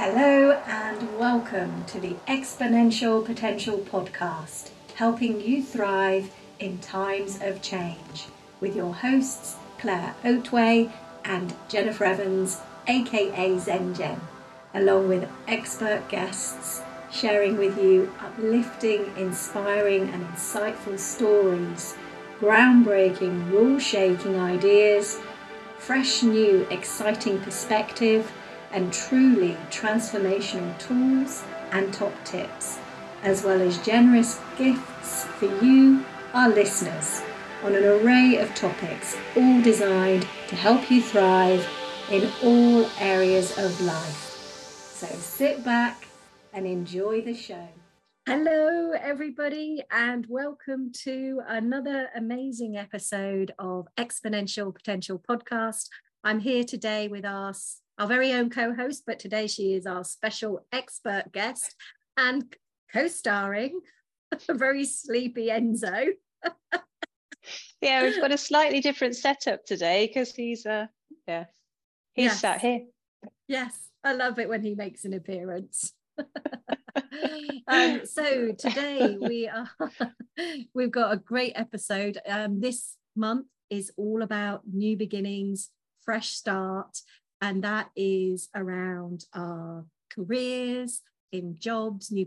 Hello and welcome to the Exponential Potential Podcast, helping you thrive in times of change, with your hosts Claire Oatway and Jennifer Evans, aka ZenGen, along with expert guests sharing with you uplifting, inspiring, and insightful stories, groundbreaking, rule shaking ideas, fresh, new, exciting perspective and truly transformational tools and top tips, as well as generous gifts for you, our listeners, on an array of topics, all designed to help you thrive in all areas of life. So sit back and enjoy the show. Hello, everybody, and welcome to another amazing episode of Exponential Potential Podcast. I'm here today with our our very own co host, but today she is our special expert guest and co starring a very sleepy Enzo. yeah, we've got a slightly different setup today because he's, uh, yeah, he's yes. sat here. Yes, I love it when he makes an appearance. um, so today we are we've got a great episode um, this month is all about new beginnings fresh start and that is around our careers in jobs, new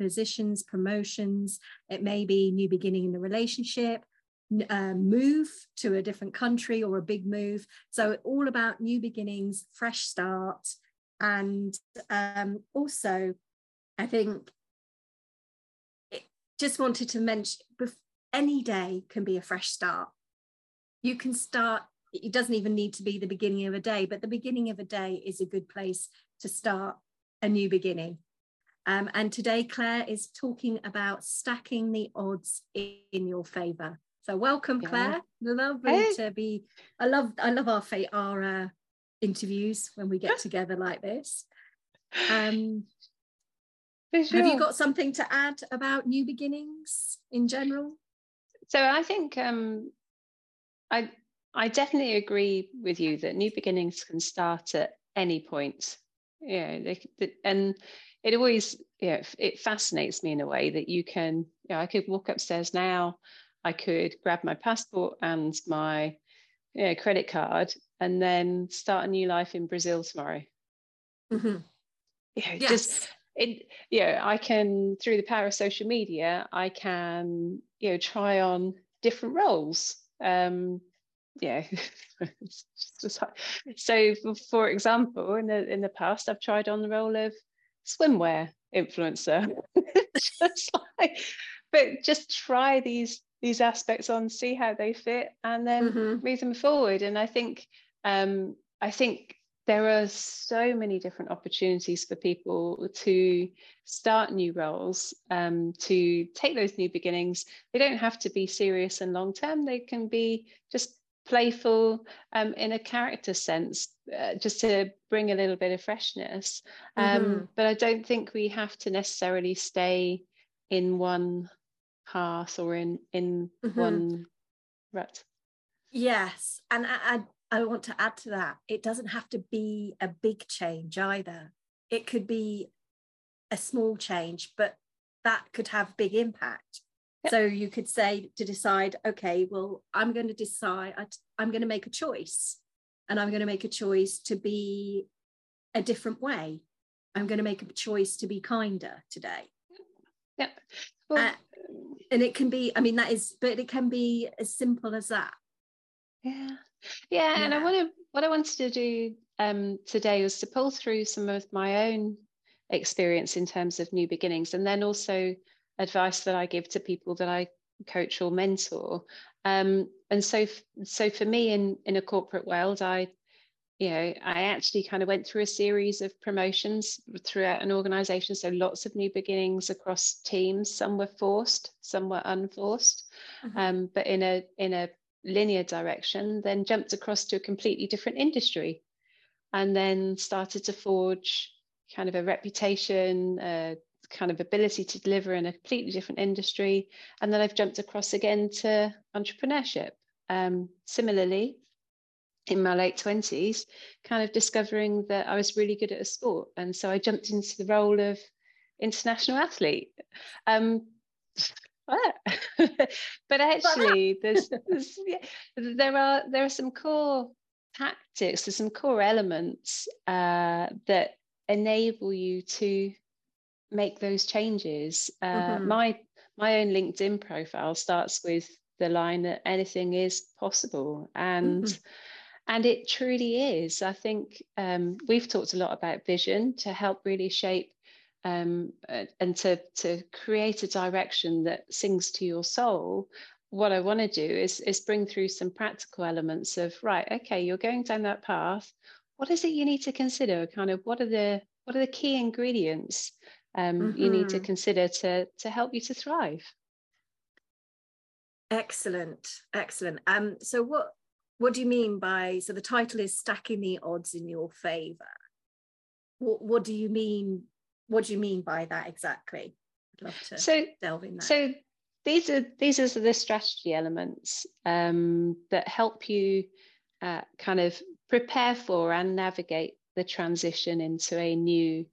positions, promotions. It may be new beginning in the relationship, uh, move to a different country or a big move. So all about new beginnings, fresh start, and um, also, I think just wanted to mention any day can be a fresh start. You can start it doesn't even need to be the beginning of a day, but the beginning of a day is a good place to start a new beginning. Um, and today, Claire is talking about stacking the odds in your favor. So, welcome, Claire. Yeah. Lovely hey. to be. I love. I love our our uh, interviews when we get together like this. Um, sure. Have you got something to add about new beginnings in general? So, I think um, I I definitely agree with you that new beginnings can start at any point. Yeah, they, and it always yeah it fascinates me in a way that you can you know I could walk upstairs now, I could grab my passport and my you know, credit card and then start a new life in Brazil tomorrow. Mm-hmm. Yeah, yes. just it yeah I can through the power of social media I can you know try on different roles. Um, yeah so for example in the in the past i've tried on the role of swimwear influencer just like but just try these these aspects on see how they fit and then mm-hmm. move them forward and i think um i think there are so many different opportunities for people to start new roles, um, to take those new beginnings. They don't have to be serious and long term. They can be just playful um, in a character sense, uh, just to bring a little bit of freshness. Um, mm-hmm. But I don't think we have to necessarily stay in one path or in in mm-hmm. one rut. Yes, and I, I I want to add to that. It doesn't have to be a big change either. It could be a small change, but that could have big impact. So you could say to decide, okay, well, I'm going to decide, I'm going to make a choice and I'm going to make a choice to be a different way. I'm going to make a choice to be kinder today. Yeah. Well, uh, and it can be, I mean, that is, but it can be as simple as that. Yeah. Yeah. yeah. And I want to, what I wanted to do um, today was to pull through some of my own experience in terms of new beginnings and then also advice that I give to people that I coach or mentor. Um, and so, so for me in in a corporate world, I, you know, I actually kind of went through a series of promotions throughout an organization. So lots of new beginnings across teams. Some were forced, some were unforced, mm-hmm. um, but in a in a linear direction. Then jumped across to a completely different industry, and then started to forge kind of a reputation, kind of ability to deliver in a completely different industry. And then I've jumped across again to entrepreneurship. Um, similarly, in my late 20s, kind of discovering that I was really good at a sport. And so I jumped into the role of international athlete. Um, but actually, there's, there's yeah, there are there are some core tactics, there's some core elements uh, that enable you to make those changes. Uh, mm-hmm. My my own LinkedIn profile starts with the line that anything is possible, and mm-hmm. and it truly is. I think um, we've talked a lot about vision to help really shape um, and to to create a direction that sings to your soul what I want to do is is bring through some practical elements of right, okay, you're going down that path. What is it you need to consider? Kind of what are the what are the key ingredients um, mm-hmm. you need to mm-hmm. consider to to help you to thrive? Excellent, excellent. Um, so what what do you mean by so the title is stacking the odds in your favor? What what do you mean? What do you mean by that exactly? I'd love to so, delve in that. So these are these are the strategy elements um, that help you uh, kind of prepare for and navigate the transition into a new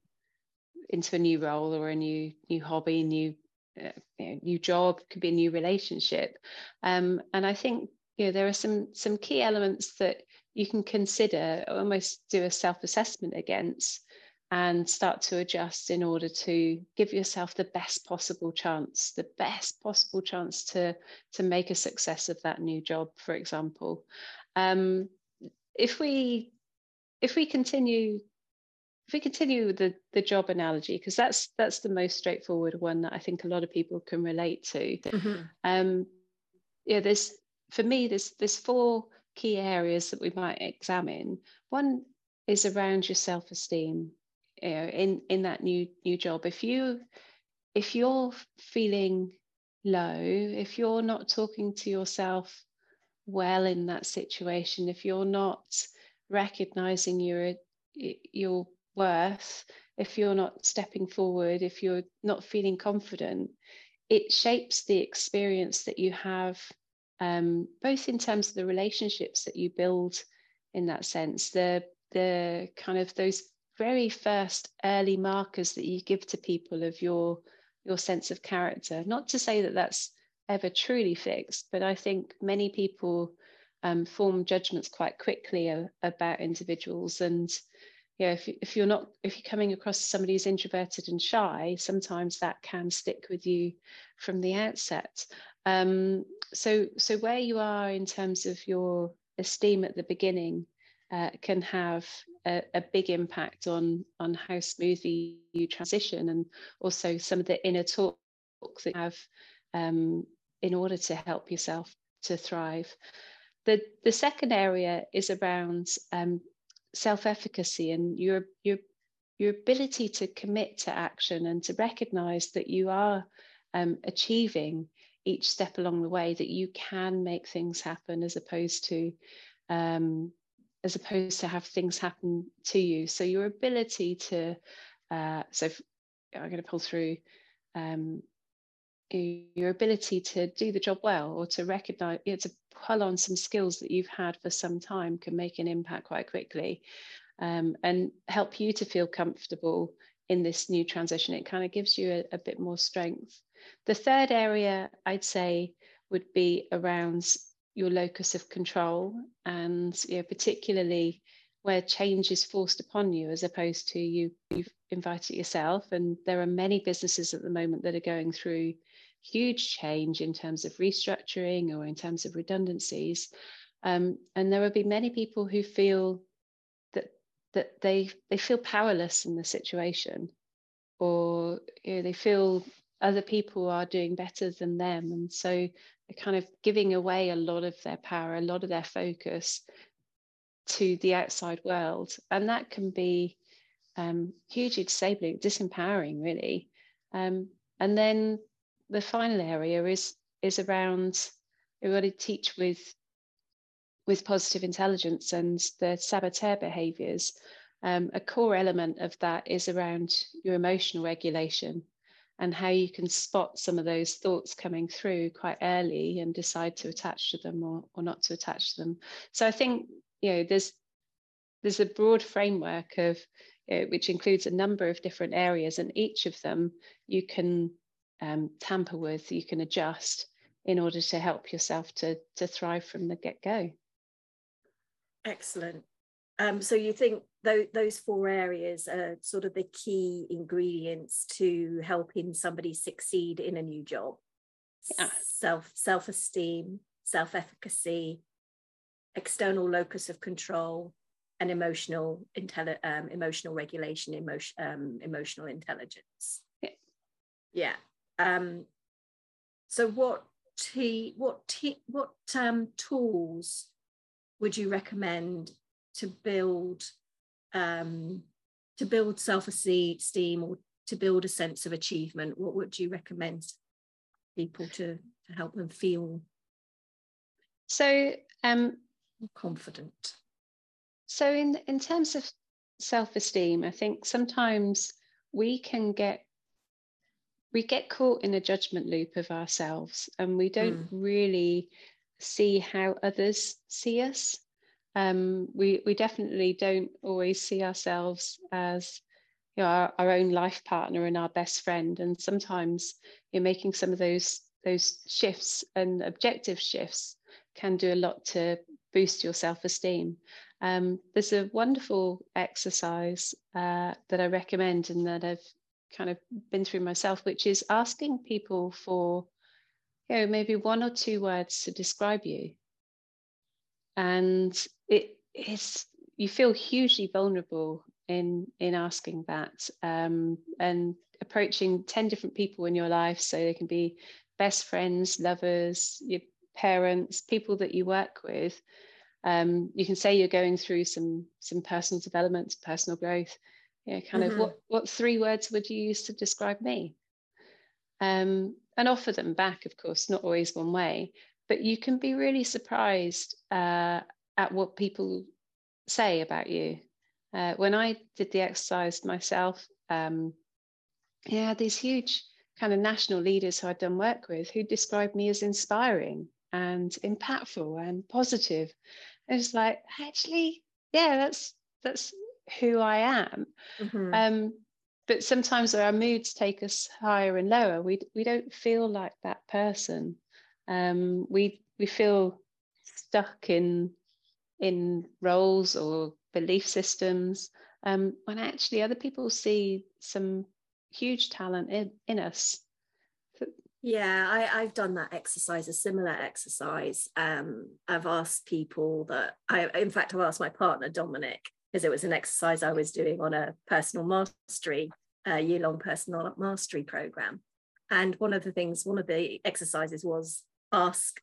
into a new role or a new new hobby, new uh, you know, new job, could be a new relationship. Um, and I think you know there are some some key elements that you can consider, almost do a self assessment against, and start to adjust in order to give yourself the best possible chance the best possible chance to to make a success of that new job for example um, if we if we continue if we continue with the, the job analogy because that's that's the most straightforward one that i think a lot of people can relate to. Mm-hmm. um, yeah there's for me there's there's four key areas that we might examine. One is around your self-esteem you know, in in that new new job. If you if you're feeling low if you're not talking to yourself well in that situation if you're not recognizing your your worth if you're not stepping forward if you're not feeling confident it shapes the experience that you have um, both in terms of the relationships that you build in that sense the the kind of those very first early markers that you give to people of your your sense of character. Not to say that that's ever truly fixed but i think many people um, form judgments quite quickly a, about individuals and know, if, if you're not if you're coming across somebody who's introverted and shy sometimes that can stick with you from the outset um, so so where you are in terms of your esteem at the beginning uh, can have a, a, big impact on on how smoothly you transition and also some of the inner talk that you have um, in order to help yourself to thrive. The the second area is around um, self-efficacy and your your your ability to commit to action and to recognize that you are um, achieving each step along the way that you can make things happen as opposed to um, as opposed to have things happen to you. So your ability to, uh, so if, I'm going to pull through um, your ability to do the job well or to recognize, you know, to pull on some skills that you've had for some time can make an impact quite quickly um, and help you to feel comfortable in this new transition. It kind of gives you a, a bit more strength. The third area I'd say would be around your locus of control and you know, particularly where change is forced upon you as opposed to you you've invited yourself and there are many businesses at the moment that are going through huge change in terms of restructuring or in terms of redundancies um, and there will be many people who feel that that they they feel powerless in the situation or you know, they feel other people are doing better than them and so they're kind of giving away a lot of their power, a lot of their focus to the outside world. And that can be um, hugely disabling, disempowering, really. Um, and then the final area is is around we to teach with with positive intelligence and the saboteur behaviors. Um, a core element of that is around your emotional regulation and how you can spot some of those thoughts coming through quite early and decide to attach to them or, or not to attach to them. So I think you know there's there's a broad framework of you know, which includes a number of different areas and each of them you can um, tamper with you can adjust in order to help yourself to to thrive from the get-go. Excellent. Um, so you think th- those four areas are sort of the key ingredients to helping somebody succeed in a new job? Yeah. self self-esteem self-efficacy external locus of control and emotional intelli- um, emotional regulation emotion um, emotional intelligence. Yeah, yeah. Um, so what t what t what um, tools would you recommend to build um, to build self-esteem or to build a sense of achievement? What would you recommend people to, to help them feel so um, confident? so in in terms of self-esteem i think sometimes we can get we get caught in a judgment loop of ourselves and we don't mm. really see how others see us um, we we definitely don't always see ourselves as you know, our, our own life partner and our best friend. And sometimes you're making some of those those shifts and objective shifts can do a lot to boost your self-esteem. Um, there's a wonderful exercise uh, that I recommend and that I've kind of been through myself, which is asking people for, you know, maybe one or two words to describe you. And it is you feel hugely vulnerable in in asking that um, and approaching 10 different people in your life. So they can be best friends lovers your parents people that you work with. Um, you can say you're going through some some personal development personal growth you know, kind mm-hmm. of what what three words would you use to describe me um, and offer them back of course not always one way but you can be really surprised uh, at what people say about you. Uh, when I did the exercise myself, um, yeah, these huge kind of national leaders who I'd done work with who described me as inspiring and impactful and positive. It was like, actually, yeah, that's that's who I am. Mm-hmm. Um, but sometimes our moods take us higher and lower. We we don't feel like that person. Um, we we feel stuck in in roles or belief systems um, when actually other people see some huge talent in, in us yeah I, i've done that exercise a similar exercise um, i've asked people that i in fact i've asked my partner dominic because it was an exercise i was doing on a personal mastery a year-long personal mastery program. And one of the things one of the exercises was ask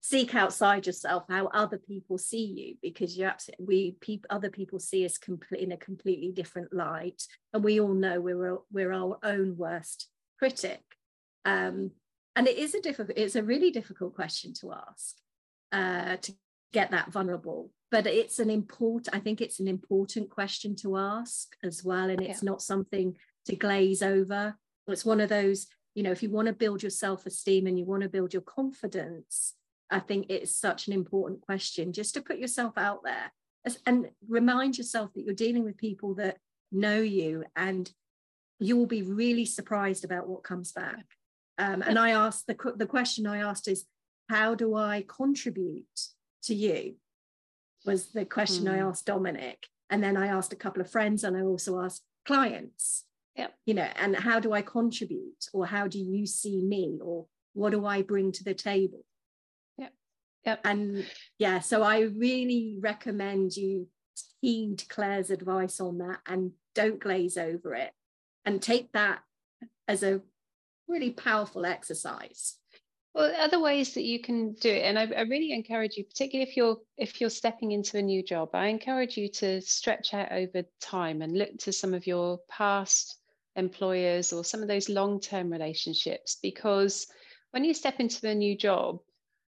seek outside yourself how other people see you because you're absolutely we people other people see us complete in a completely different light and we all know we're we're our own worst critic. Um, and it is a difficult it's a really difficult question to ask uh, to get that vulnerable but it's an important i think it's an important question to ask as well and it's yeah. not something to glaze over it's one of those you know if you want to build your self-esteem and you want to build your confidence I think it's such an important question just to put yourself out there and remind yourself that you're dealing with people that know you and you will be really surprised about what comes back. Um, and I asked the, the question I asked is, how do I contribute to you? Was the question mm. I hmm. asked Dominic. And then I asked a couple of friends and I also asked clients. Yeah. You know, and how do I contribute? Or how do you see me? Or what do I bring to the table? Yep. And yeah, so I really recommend you heed Claire's advice on that and don't glaze over it and take that as a really powerful exercise. Well, other ways that you can do it, and I, I, really encourage you, particularly if you're if you're stepping into a new job, I encourage you to stretch out over time and look to some of your past employers or some of those long-term relationships because when you step into a new job,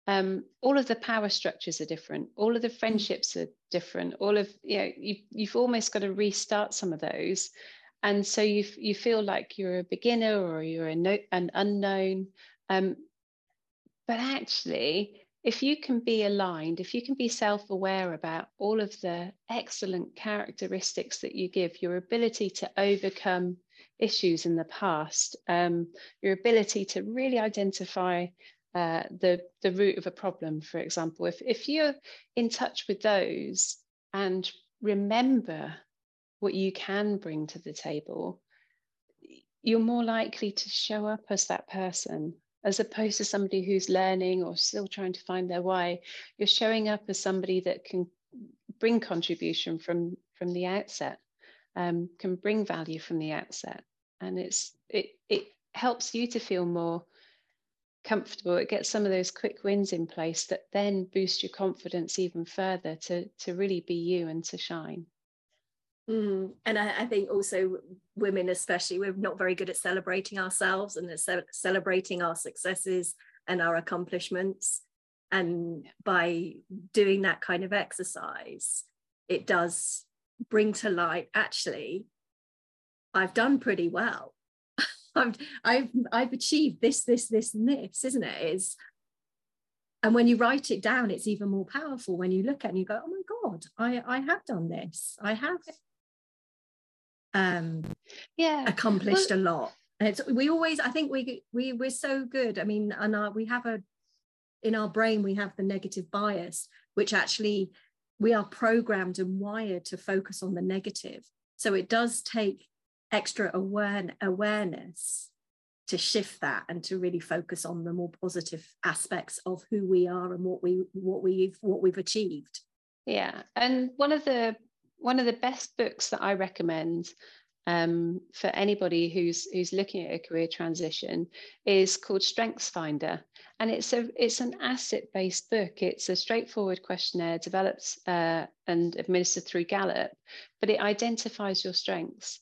um, all of the power structures are different all of the mm. friendships are different all of you know you've, you've almost got to restart some of those and so you you feel like you're a beginner or you're a no, an unknown um, but actually if you can be aligned, if you can be self aware about all of the excellent characteristics that you give, your ability to overcome issues in the past, um, your ability to really identify uh, the, the root of a problem, for example, if, if you're in touch with those and remember what you can bring to the table, you're more likely to show up as that person as opposed to somebody who's learning or still trying to find their way you're showing up as somebody that can bring contribution from from the outset um, can bring value from the outset. And it's it it helps you to feel more comfortable. It gets some of those quick wins in place that then boost your confidence even further to to really be you and to shine Mm. And I, I, think also women, especially, we're not very good at celebrating ourselves and ce- celebrating our successes and our accomplishments. And by doing that kind of exercise, it does bring to light actually, I've done pretty well. I've, I've I've achieved this, this, this, and this, isn't it? Is and when you write it down, it's even more powerful when you look at it and you go, oh my God, I, I have done this. I have um, yeah. accomplished well, a lot. And it's we always i think we we we're so good. I mean and our, we have a in our brain we have the negative bias which actually we are programmed and wired to focus on the negative. So it does take extra aware, awareness to shift that and to really focus on the more positive aspects of who we are and what we what we've what we've achieved. Yeah. And one of the one of the best books that I recommend um, for anybody who's who's looking at a career transition is called Strengths Finder, and it's a it's an asset based book. It's a straightforward questionnaire developed uh, and administered through Gallup, but it identifies your strengths.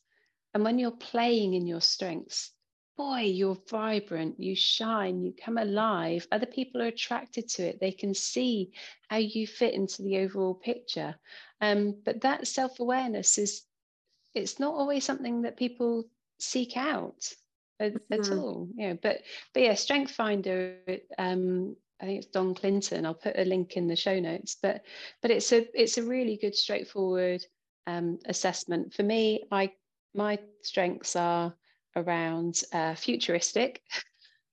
And when you're playing in your strengths, boy, you're vibrant, you shine, you come alive. Other people are attracted to it. They can see how you fit into the overall picture. Um, but that self awareness is, it's not always something that people seek out at, mm-hmm. at all. You know, but but yeah, Strength Finder. Um, I think it's Don Clifton. I'll put a link in the show notes. But but it's a it's a really good, straightforward um, assessment for me. I my strengths are around uh, futuristic.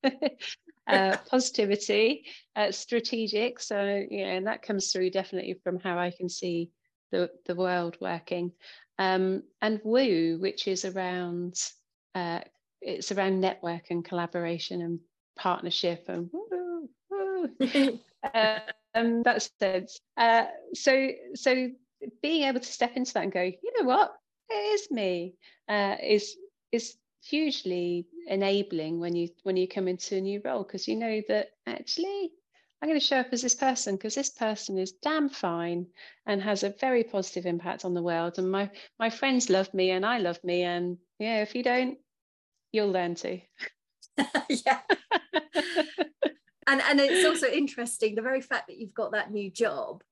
uh, positivity, uh, strategic. So, you know, and that comes through definitely from how I can see the, the world working. Um, and Woo, which is around uh, it's around network and collaboration and partnership and woo, woo. um, that's it. Uh, so so being able to step into that and go, you know what, it is me, uh, is is hugely enabling when you when you come into a new role because you know that actually I'm going to show up as this person because this person is damn fine and has a very positive impact on the world. And my my friends love me and I love me. And yeah, if you don't, you'll learn to. yeah. and and it's also interesting the very fact that you've got that new job,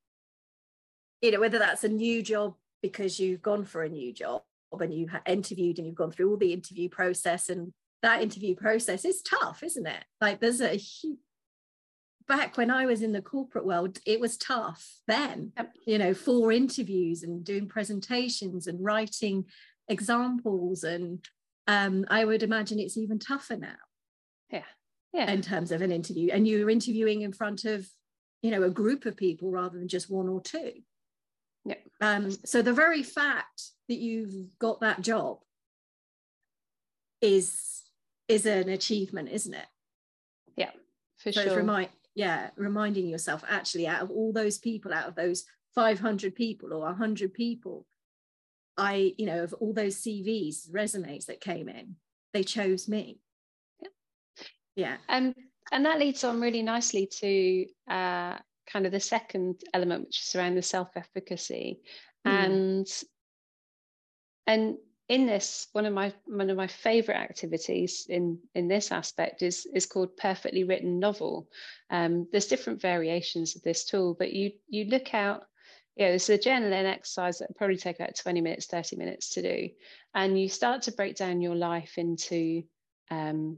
you know, whether that's a new job because you've gone for a new job and you have interviewed and you've gone through all the interview process and that interview process is tough, isn't it? Like there's a huge back when I was in the corporate world, it was tough then, you know, for interviews and doing presentations and writing examples. And um, I would imagine it's even tougher now. Yeah. Yeah. In terms of an interview. And you're interviewing in front of, you know, a group of people rather than just one or two. Yeah. Um, so the very fact that you've got that job is is an achievement, isn't it? Yeah, for so sure. Remind, yeah reminding yourself actually out of all those people out of those 500 people or 100 people i you know of all those cvs resumes that came in they chose me yeah yeah and and that leads on really nicely to uh, kind of the second element which is around the self-efficacy mm. and and in this, one of my one of my favorite activities in in this aspect is is called perfectly written novel. Um, there's different variations of this tool, but you you look out. Yeah, this is a journaling exercise that probably take about 20 minutes, 30 minutes to do, and you start to break down your life into um,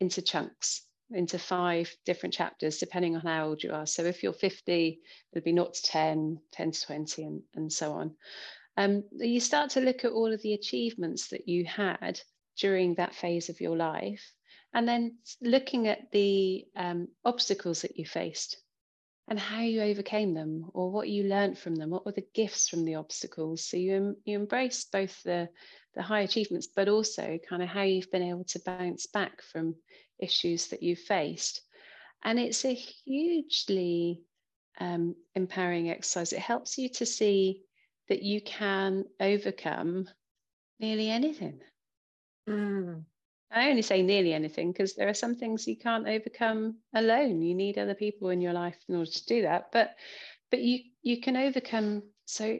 into chunks. into five different chapters, depending on how old you are. So if you're 50, it'll be 0 to 10, 10 to 20, and, and so on. Um, you start to look at all of the achievements that you had during that phase of your life, and then looking at the um, obstacles that you faced and how you overcame them or what you learned from them. What were the gifts from the obstacles? So you you embrace both the the high achievements but also kind of how you've been able to bounce back from issues that you've faced. And it's a hugely um, empowering exercise. It helps you to see that you can overcome nearly anything Mm. I only say nearly anything because there are some things you can't overcome alone. You need other people in your life in order to do that. But but you you can overcome so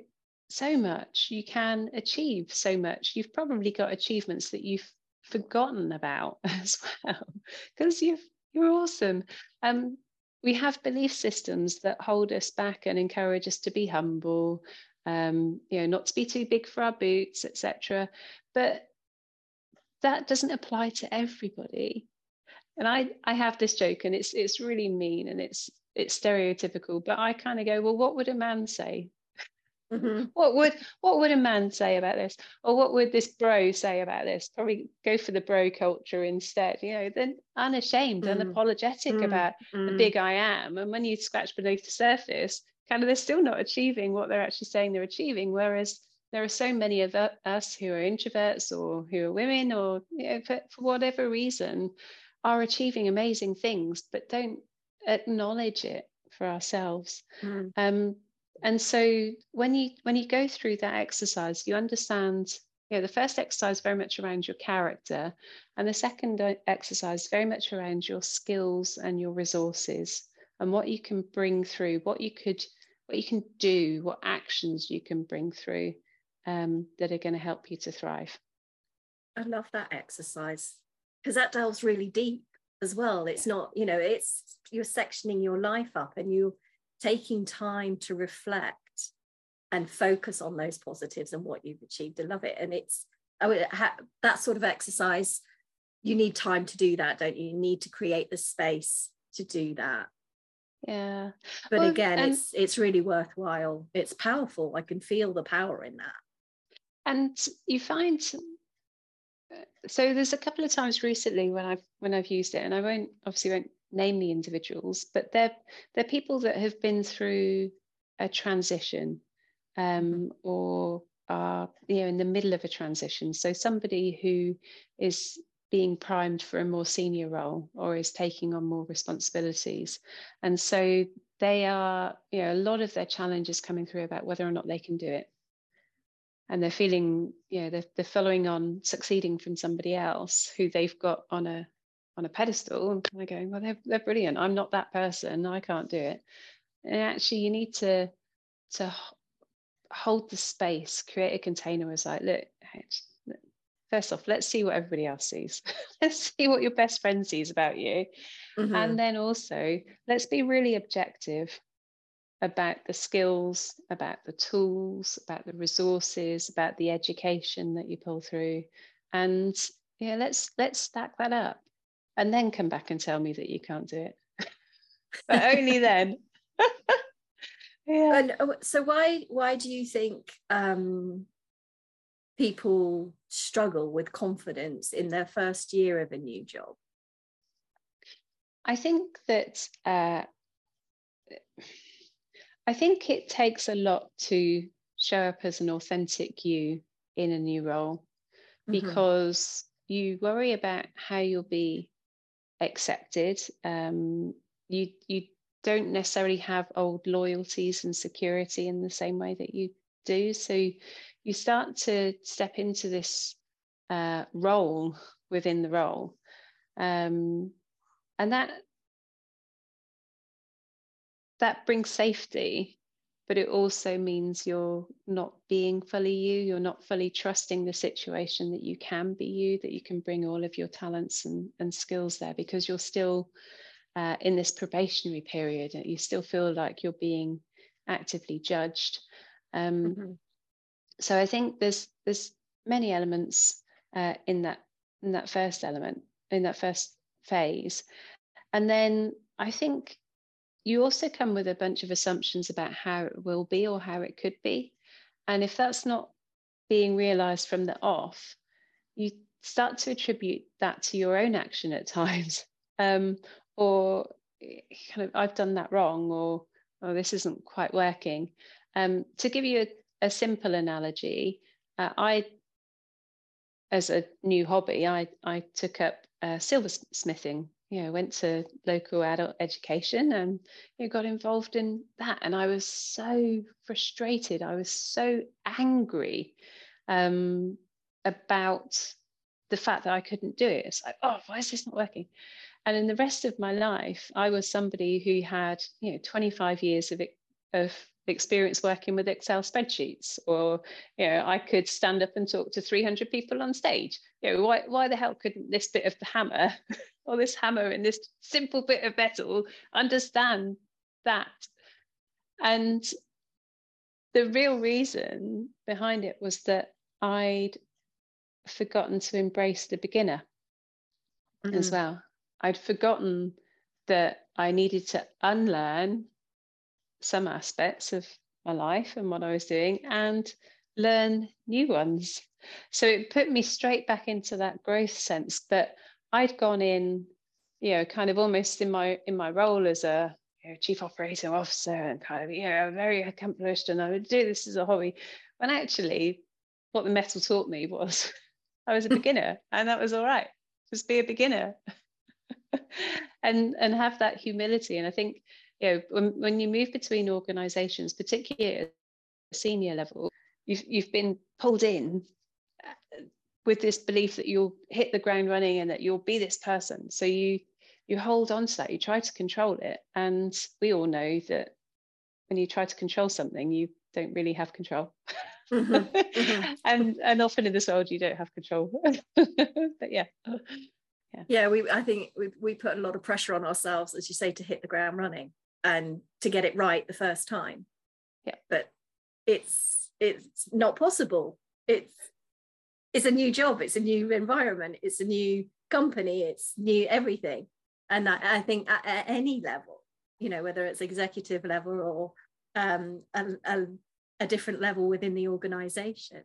so much. You can achieve so much. You've probably got achievements that you've forgotten about as well because you've you're awesome. Um, we have belief systems that hold us back and encourage us to be humble, um, you know, not to be too big for our boots, etc. But that doesn't apply to everybody. And I, I have this joke and it's it's really mean and it's it's stereotypical, but I kind of go, well, what would a man say? Mm-hmm. What would what would a man say about this? Or what would this bro say about this? Probably go for the bro culture instead. You know, then unashamed, mm. unapologetic mm. about mm. the big I am. And when you scratch beneath the surface, kind of they're still not achieving what they're actually saying they're achieving. Whereas there are so many of us who are introverts or who are women or you know, for, for whatever reason are achieving amazing things but don't acknowledge it for ourselves mm. um, and so when you when you go through that exercise you understand you know the first exercise very much around your character and the second uh, exercise very much around your skills and your resources and what you can bring through what you could what you can do what actions you can bring through um, that are going to help you to thrive. I love that exercise because that delves really deep as well. It's not, you know, it's you're sectioning your life up and you're taking time to reflect and focus on those positives and what you've achieved. I love it. And it's I mean, that sort of exercise, you need time to do that, don't you? You need to create the space to do that. Yeah. But well, again, and- it's it's really worthwhile. It's powerful. I can feel the power in that and you find so there's a couple of times recently when I've when I've used it, and I won't obviously won't name the individuals, but they're they're people that have been through a transition um, or are you know in the middle of a transition. So somebody who is being primed for a more senior role or is taking on more responsibilities, and so they are you know a lot of their challenges coming through about whether or not they can do it. And they're feeling you know they're, they're following on succeeding from somebody else who they've got on a on a pedestal. And kind of going well they're, they're brilliant. I'm not that person. I can't do it. And actually you need to to hold the space create a container as like look first off let's see what everybody else sees let's see what your best friend sees about you mm-hmm. and then also let's be really objective about the skills, about the tools, about the resources, about the education that you pull through. And yeah, let's let's stack that up and then come back and tell me that you can't do it. but only then. yeah. And oh, so why why do you think um, people struggle with confidence in their first year of a new job? I think that uh, I think it takes a lot to show up as an authentic you in a new role mm-hmm. because you worry about how you'll be accepted. Um, you you don't necessarily have old loyalties and security in the same way that you do. So you start to step into this uh, role within the role, um, and that that brings safety but it also means you're not being fully you. You're not fully trusting the situation that you can be you that you can bring all of your talents and, and skills there because you're still uh, in this probationary period. And you still feel like you're being actively judged. Um, mm-hmm. So i think there's there's many elements uh, in that in that first element in that first phase and then I think you also come with a bunch of assumptions about how it will be or how it could be. And if that's not being realized from the off, you start to attribute that to your own action at times. Um, or eh, kind of, I've done that wrong, or, oh, this isn't quite working. Um, to give you a, a simple analogy, uh, I, as a new hobby, I, I took up uh, silversmithing you know, went to local adult education and you know, got involved in that. And I was so frustrated. I was so angry um, about the fact that I couldn't do it. It's like, oh, why is this not working? And in the rest of my life, I was somebody who had, you know, 25 years of, of experience working with Excel spreadsheets, or you know, I could stand up and talk to 300 people on stage. You know, why why the hell couldn't this bit of the hammer, or this hammer and this simple bit of metal understand that? And the real reason behind it was that I'd forgotten to embrace the beginner mm-hmm. as well. I'd forgotten that I needed to unlearn some aspects of my life and what I was doing and learn new ones. So it put me straight back into that growth sense. But I'd gone in, you know, kind of almost in my in my role as a you know, chief operating officer and kind of, you know, very accomplished and I would do this as a hobby. When actually what the metal taught me was I was a beginner and that was all right. Just be a beginner. and and have that humility. And I think you know, when, when you move between organizations, particularly at a senior level, you've, you've been pulled in uh, with this belief that you'll hit the ground running and that you'll be this person. So you you hold on to that, you try to control it. And we all know that when you try to control something, you don't really have control. Mm-hmm. Mm-hmm. and and often in this world you don't have control. but yeah. Yeah. yeah, we I think we we put a lot of pressure on ourselves, as you say, to hit the ground running and to get it right the first time. Yeah. But it's it's not possible. It's it's a new job. It's a new environment. It's a new company. It's new everything. And i, I think at, at, any level you know whether it's executive level or um, a, a, a different level within the organization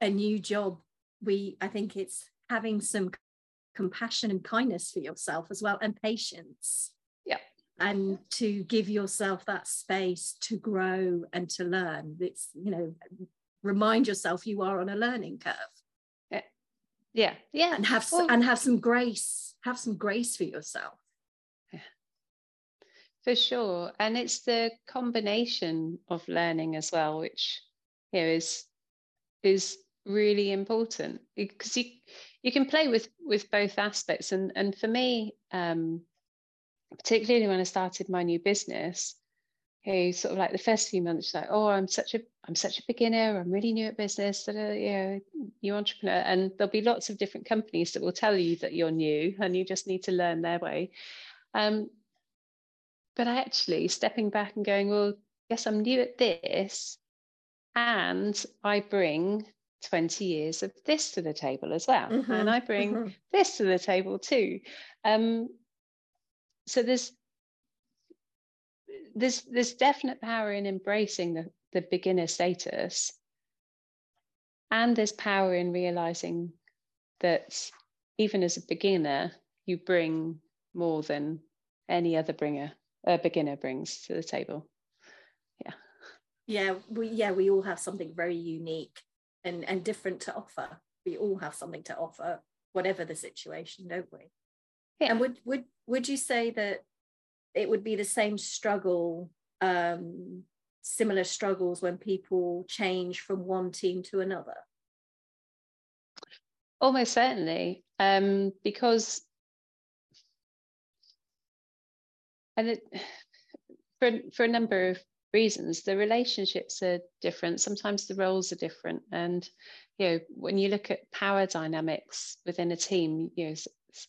a new job we i think it's having some compassion and kindness for yourself as well and patience and to give yourself that space to grow and to learn. It's you know remind yourself you are on a learning curve. Yeah. Yeah, yeah. and have well, and have some grace have some grace for yourself. Yeah. for sure. And it's the combination of learning as well which you know is is really important. Because you you can play with with both aspects. And and for me um particularly when I started my new business, who sort of like the first few months, like, oh, I'm such a I'm such a beginner, I'm really new at business, that you know, new entrepreneur. And there'll be lots of different companies that will tell you that you're new and you just need to learn their way. Um, but actually stepping back and going, well, yes, I'm new at this, and I bring 20 years of this to the table as well. Mm-hmm, and I bring mm-hmm. this to the table too. Um, so there's there's there's definite power in embracing the, the beginner status and there's power in realizing that even as a beginner you bring more than any other bringer a beginner brings to the table. Yeah. Yeah we yeah we all have something very unique and and different to offer. We all have something to offer whatever the situation don't we yeah. And would would would you say that it would be the same struggle, um, similar struggles when people change from one team to another? Almost certainly, um, because and it, for for a number of reasons, the relationships are different. Sometimes the roles are different, and you know when you look at power dynamics within a team, you know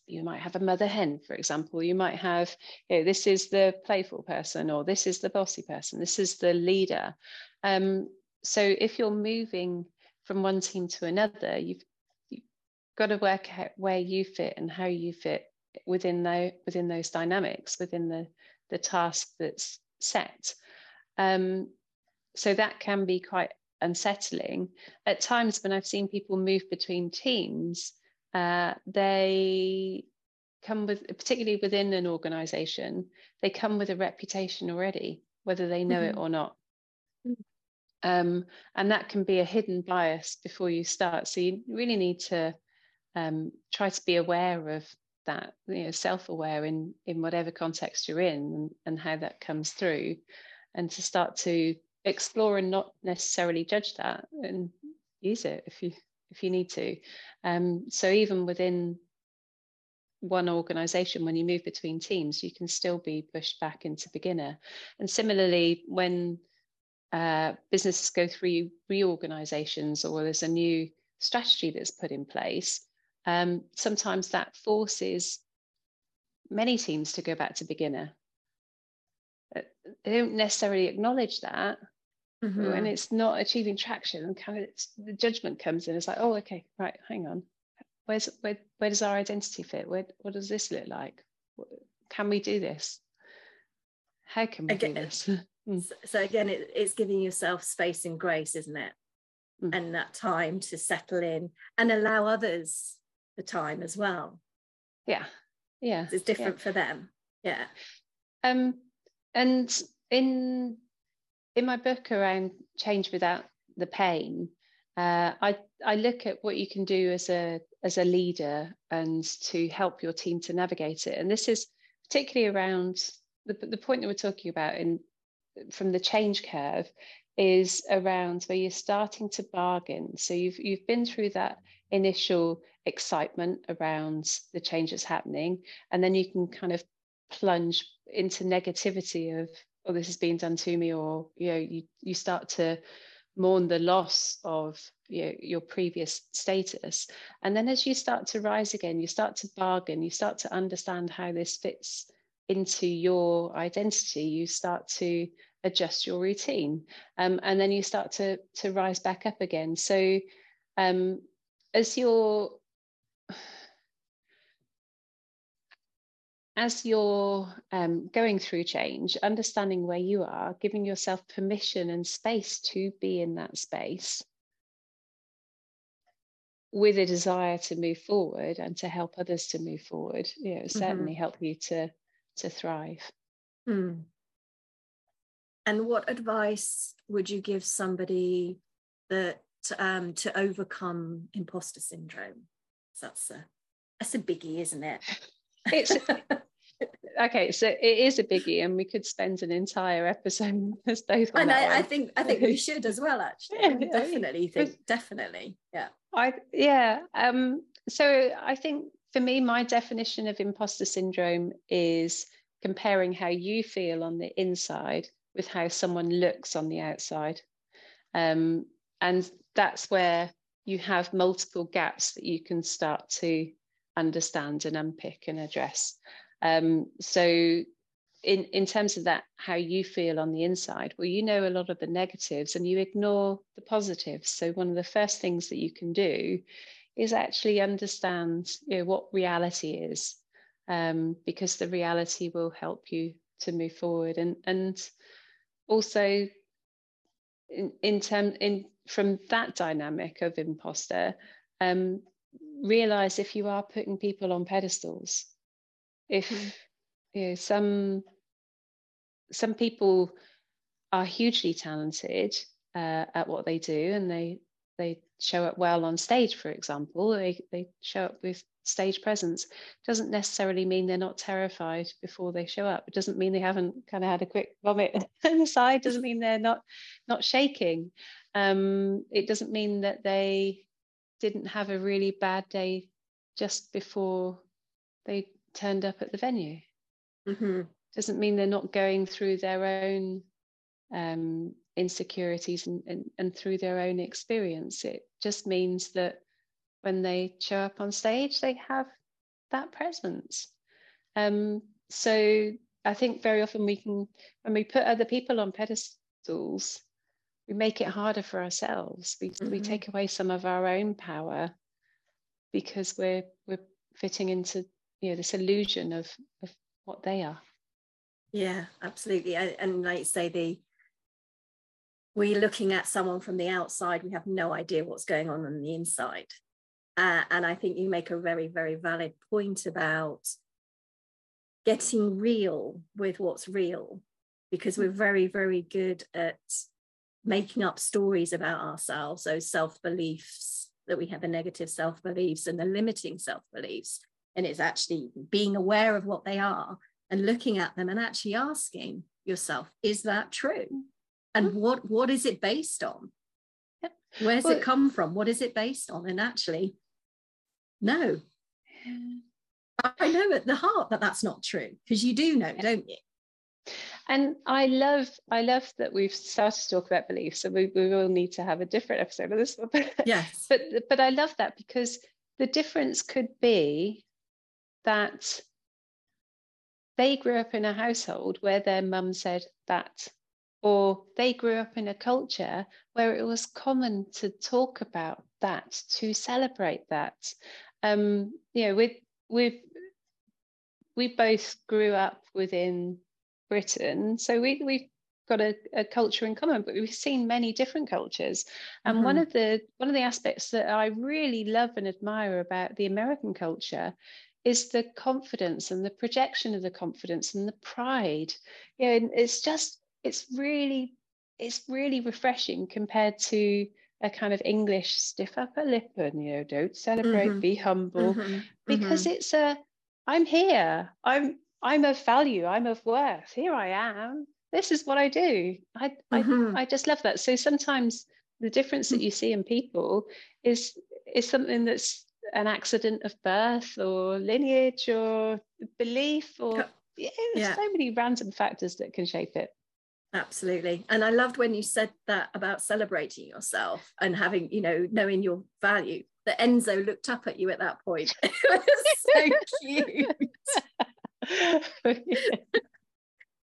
you might have a mother hen, for example. You might have, you know, this is the playful person, or this is the bossy person, this is the leader. Um, so if you're moving from one team to another, you've, you've got to work out where you fit and how you fit within the, within those dynamics, within the, the task that's set. Um, so that can be quite unsettling. At times when I've seen people move between teams, uh, they come with, particularly within an organization, they come with a reputation already, whether they know mm-hmm. it or not. Mm. Um, and that can be a hidden bias before you start. So you really need to um, try to be aware of that, you know, self-aware in in whatever context you're in and, and how that comes through, and to start to explore and not necessarily judge that and use it if you if you need to. Um, so even within one organization, when you move between teams, you can still be pushed back into beginner. And similarly, when uh, businesses go through reorganizations or there's a new strategy that's put in place, um, sometimes that forces many teams to go back to beginner. Uh, they don't necessarily acknowledge that. Mm-hmm. And it's not achieving traction, and kind of the judgment comes in. It's like, oh, okay, right, hang on. Where's where? Where does our identity fit? Where? What does this look like? Can we do this? How can we again, do this? Hmm. so again, it, it's giving yourself space and grace, isn't it? Mm. And that time to settle in and allow others the time as well. Yeah. Yeah. It's different yeah. for them. Yeah. Um and in in my book around change without the pain, uh, I I look at what you can do as a as a leader and to help your team to navigate it. And this is particularly around the, the point that we're talking about in from the change curve is around where you're starting to bargain. So you've you've been through that initial excitement around the change that's happening, and then you can kind of plunge into negativity of, oh, this has been done to me, or you know, you you start to mourn the loss of you know, your previous status. And then as you start to rise again, you start to bargain, you start to understand how this fits into your identity, you start to adjust your routine. Um, and then you start to, to rise back up again. So um, as you're as you're um, going through change, understanding where you are, giving yourself permission and space to be in that space with a desire to move forward and to help others to move forward, you know, mm-hmm. certainly help you to to thrive. Mm. And what advice would you give somebody that um, to overcome imposter syndrome? That's a that's a biggie, isn't it? It's okay. So it is a biggie, and we could spend an entire episode as both. and I, I, think I think we should as well. Actually, yeah, definitely think definitely, yeah. I yeah. Um. So I think for me, my definition of imposter syndrome is comparing how you feel on the inside with how someone looks on the outside. Um, and that's where you have multiple gaps that you can start to understand and unpick and address. Um, so in, in terms of that, how you feel on the inside, well, you know a lot of the negatives and you ignore the positives. So one of the first things that you can do is actually understand you know, what reality is, um, because the reality will help you to move forward. And and also in, in term in from that dynamic of imposter, um, realize if you are putting people on pedestals, if mm. you know, some some people are hugely talented uh, at what they do and they they show up well on stage for example they they show up with stage presence doesn't necessarily mean they're not terrified before they show up it doesn't mean they haven't kind of had a quick vomit on the side doesn't mean they're not not shaking um, it doesn't mean that they didn't have a really bad day just before they turned up at the venue mm-hmm. doesn't mean they're not going through their own um, insecurities and, and, and through their own experience it just means that when they show up on stage, they have that presence. Um, so I think very often we can, when we put other people on pedestals, we make it harder for ourselves. We, mm-hmm. we take away some of our own power because we're we're fitting into you know this illusion of of what they are. Yeah absolutely. And like you say the we're looking at someone from the outside. We have no idea what's going on on the inside. Uh, and i think you make a very very valid point about getting real with what's real because we're very very good at making up stories about ourselves those self beliefs that we have the negative self beliefs and the limiting self beliefs and it's actually being aware of what they are and looking at them and actually asking yourself is that true? And mm-hmm. what what is it based on? Yep. where's well, it come from? What is it based on? And actually no. I know at the heart that that's not true because you do know don't you and I love, I love that we've started to talk about beliefs. and we, we will need to have a different episode of this. one. yes. But but I love that because the difference could be that they grew up in a household where their mum said that, or they grew up in a culture where it was common to talk about that, to celebrate that. Um, you know, we we we both grew up within Britain. So we we've got a, a, culture in common, but we've seen many different cultures. And mm-hmm. one of the one of the aspects that I really love and admire about the American culture is the confidence and the projection of the confidence and the pride. You know, it's just it's really it's really refreshing compared to a kind of English stiff upper lip and you know don't celebrate, mm-hmm. be humble, mm-hmm. because mm-hmm. it's a I'm here. I'm I'm of value, I'm of worth. Here I am. This is what I do. I, mm-hmm. I, I just love that. So sometimes the difference that mm. you see in people is is something that's an accident of birth or lineage or belief or yeah, yeah. so many random factors that can shape it. Absolutely. And I loved when you said that about celebrating yourself and having, you know, knowing your value. That Enzo looked up at you at that point. it was so cute.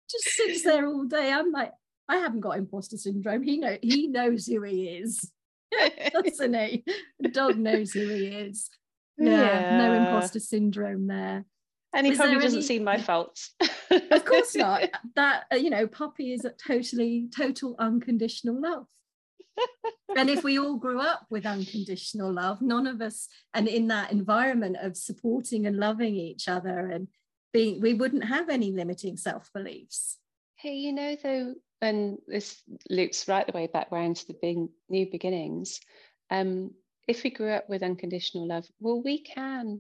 Just sits there all day. I'm like, I haven't got imposter syndrome. He know he knows who he is, doesn't he? The dog knows who he is. Yeah, yeah. no imposter syndrome there. And he is probably doesn't any... see my faults. of course not. That uh, you know, puppy is a totally total unconditional love. and if we all grew up with unconditional love, none of us, and in that environment of supporting and loving each other and being we wouldn't have any limiting self-beliefs. Hey you know though and this loops right the way back round to the being new beginnings um if we grew up with unconditional love well we can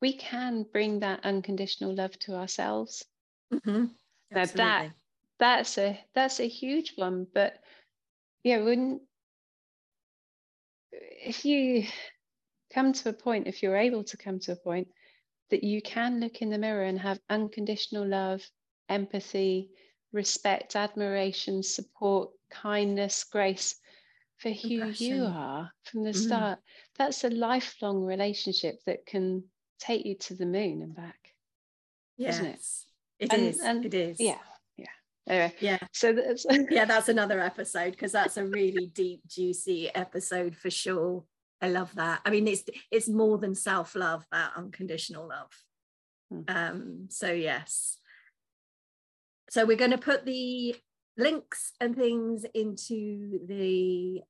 we can bring that unconditional love to ourselves. Mm-hmm. now that that's a that's a huge one but yeah wouldn't if you come to a point if you're able to come to a point that you can look in the mirror and have unconditional love, empathy, respect, admiration, support, kindness, grace for who you are from the mm. start. Mm. That's a lifelong relationship that can take you to the moon and back. Yes, isn't it? It and, is. And it is. Yeah. Yeah. Anyway, yeah. So that's yeah, that's another episode because that's a really deep, juicy episode for sure. I love that. I mean, it's it's more than self love, that unconditional love. Mm. Um, so yes. So we're going to put the links and things into the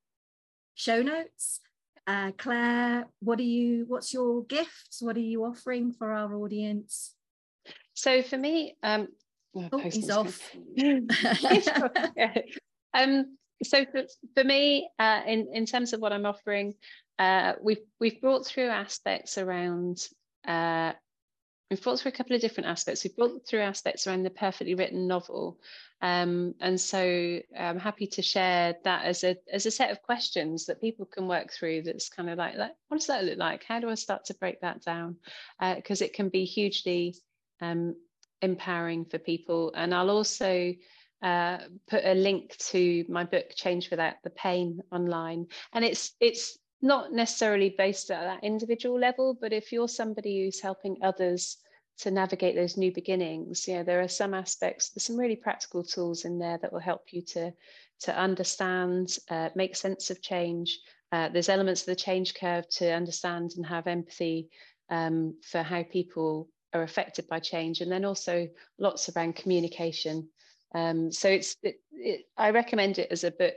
show notes. Uh, Claire, what are you? What's your gifts? What are you offering for our audience? So for me, um, oh, he's off. um, so for, for me, uh, in in terms of what I'm offering, uh, we've we've brought through aspects around uh, we've brought through a couple of different aspects. We've brought through aspects around the perfectly written novel, um, and so I'm happy to share that as a as a set of questions that people can work through. That's kind of like, like what does that look like? How do I start to break that down? Because uh, it can be hugely um, empowering for people. And I'll also uh, put a link to my book change without the pain online and it's it's not necessarily based at that individual level, but if you're somebody who's helping others to navigate those new beginnings, you know, there are some aspects, there's some really practical tools in there that will help you to, to understand, uh, make sense of change. Uh, there's elements of the change curve to understand and have empathy um, for how people are affected by change, and then also lots around communication. Um, so it's it, it, I recommend it as a book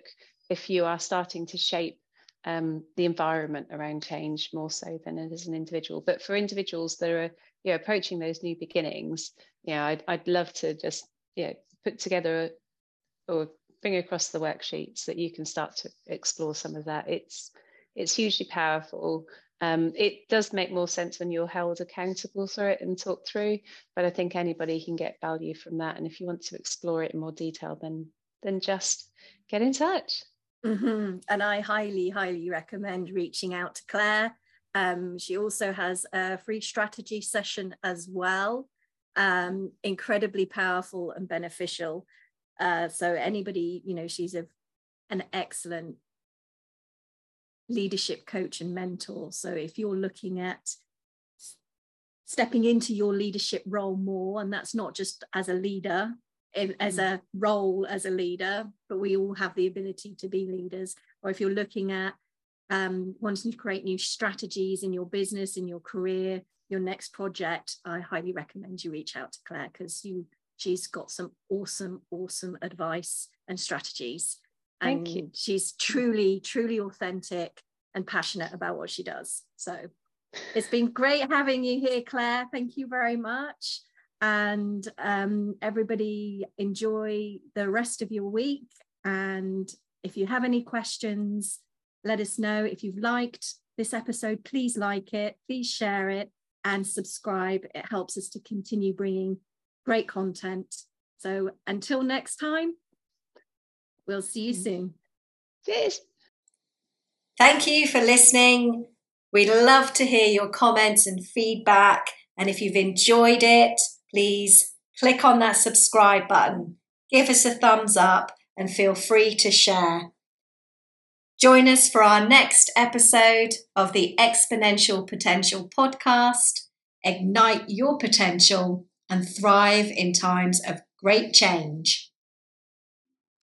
if you are starting to shape um, the environment around change more so than as an individual. But for individuals that are you know, approaching those new beginnings, yeah, I'd, I'd love to just yeah put together or bring across the worksheets that you can start to explore some of that. It's it's hugely powerful. Um, it does make more sense when you're held accountable for it and talked through, but I think anybody can get value from that. And if you want to explore it in more detail, then then just get in touch. Mm-hmm. And I highly, highly recommend reaching out to Claire. Um, she also has a free strategy session as well, um, incredibly powerful and beneficial. Uh, so anybody, you know, she's a, an excellent leadership coach and mentor. So if you're looking at stepping into your leadership role more, and that's not just as a leader, as mm. a role as a leader, but we all have the ability to be leaders. Or if you're looking at um, wanting to create new strategies in your business, in your career, your next project, I highly recommend you reach out to Claire because you she's got some awesome, awesome advice and strategies. And Thank you. she's truly, truly authentic and passionate about what she does. So it's been great having you here, Claire. Thank you very much. And um, everybody enjoy the rest of your week. And if you have any questions, let us know. If you've liked this episode, please like it, please share it, and subscribe. It helps us to continue bringing great content. So until next time, we'll see you soon. Cheers. Thank you for listening. We'd love to hear your comments and feedback. And if you've enjoyed it, please click on that subscribe button, give us a thumbs up, and feel free to share. Join us for our next episode of the Exponential Potential Podcast. Ignite your potential and thrive in times of great change.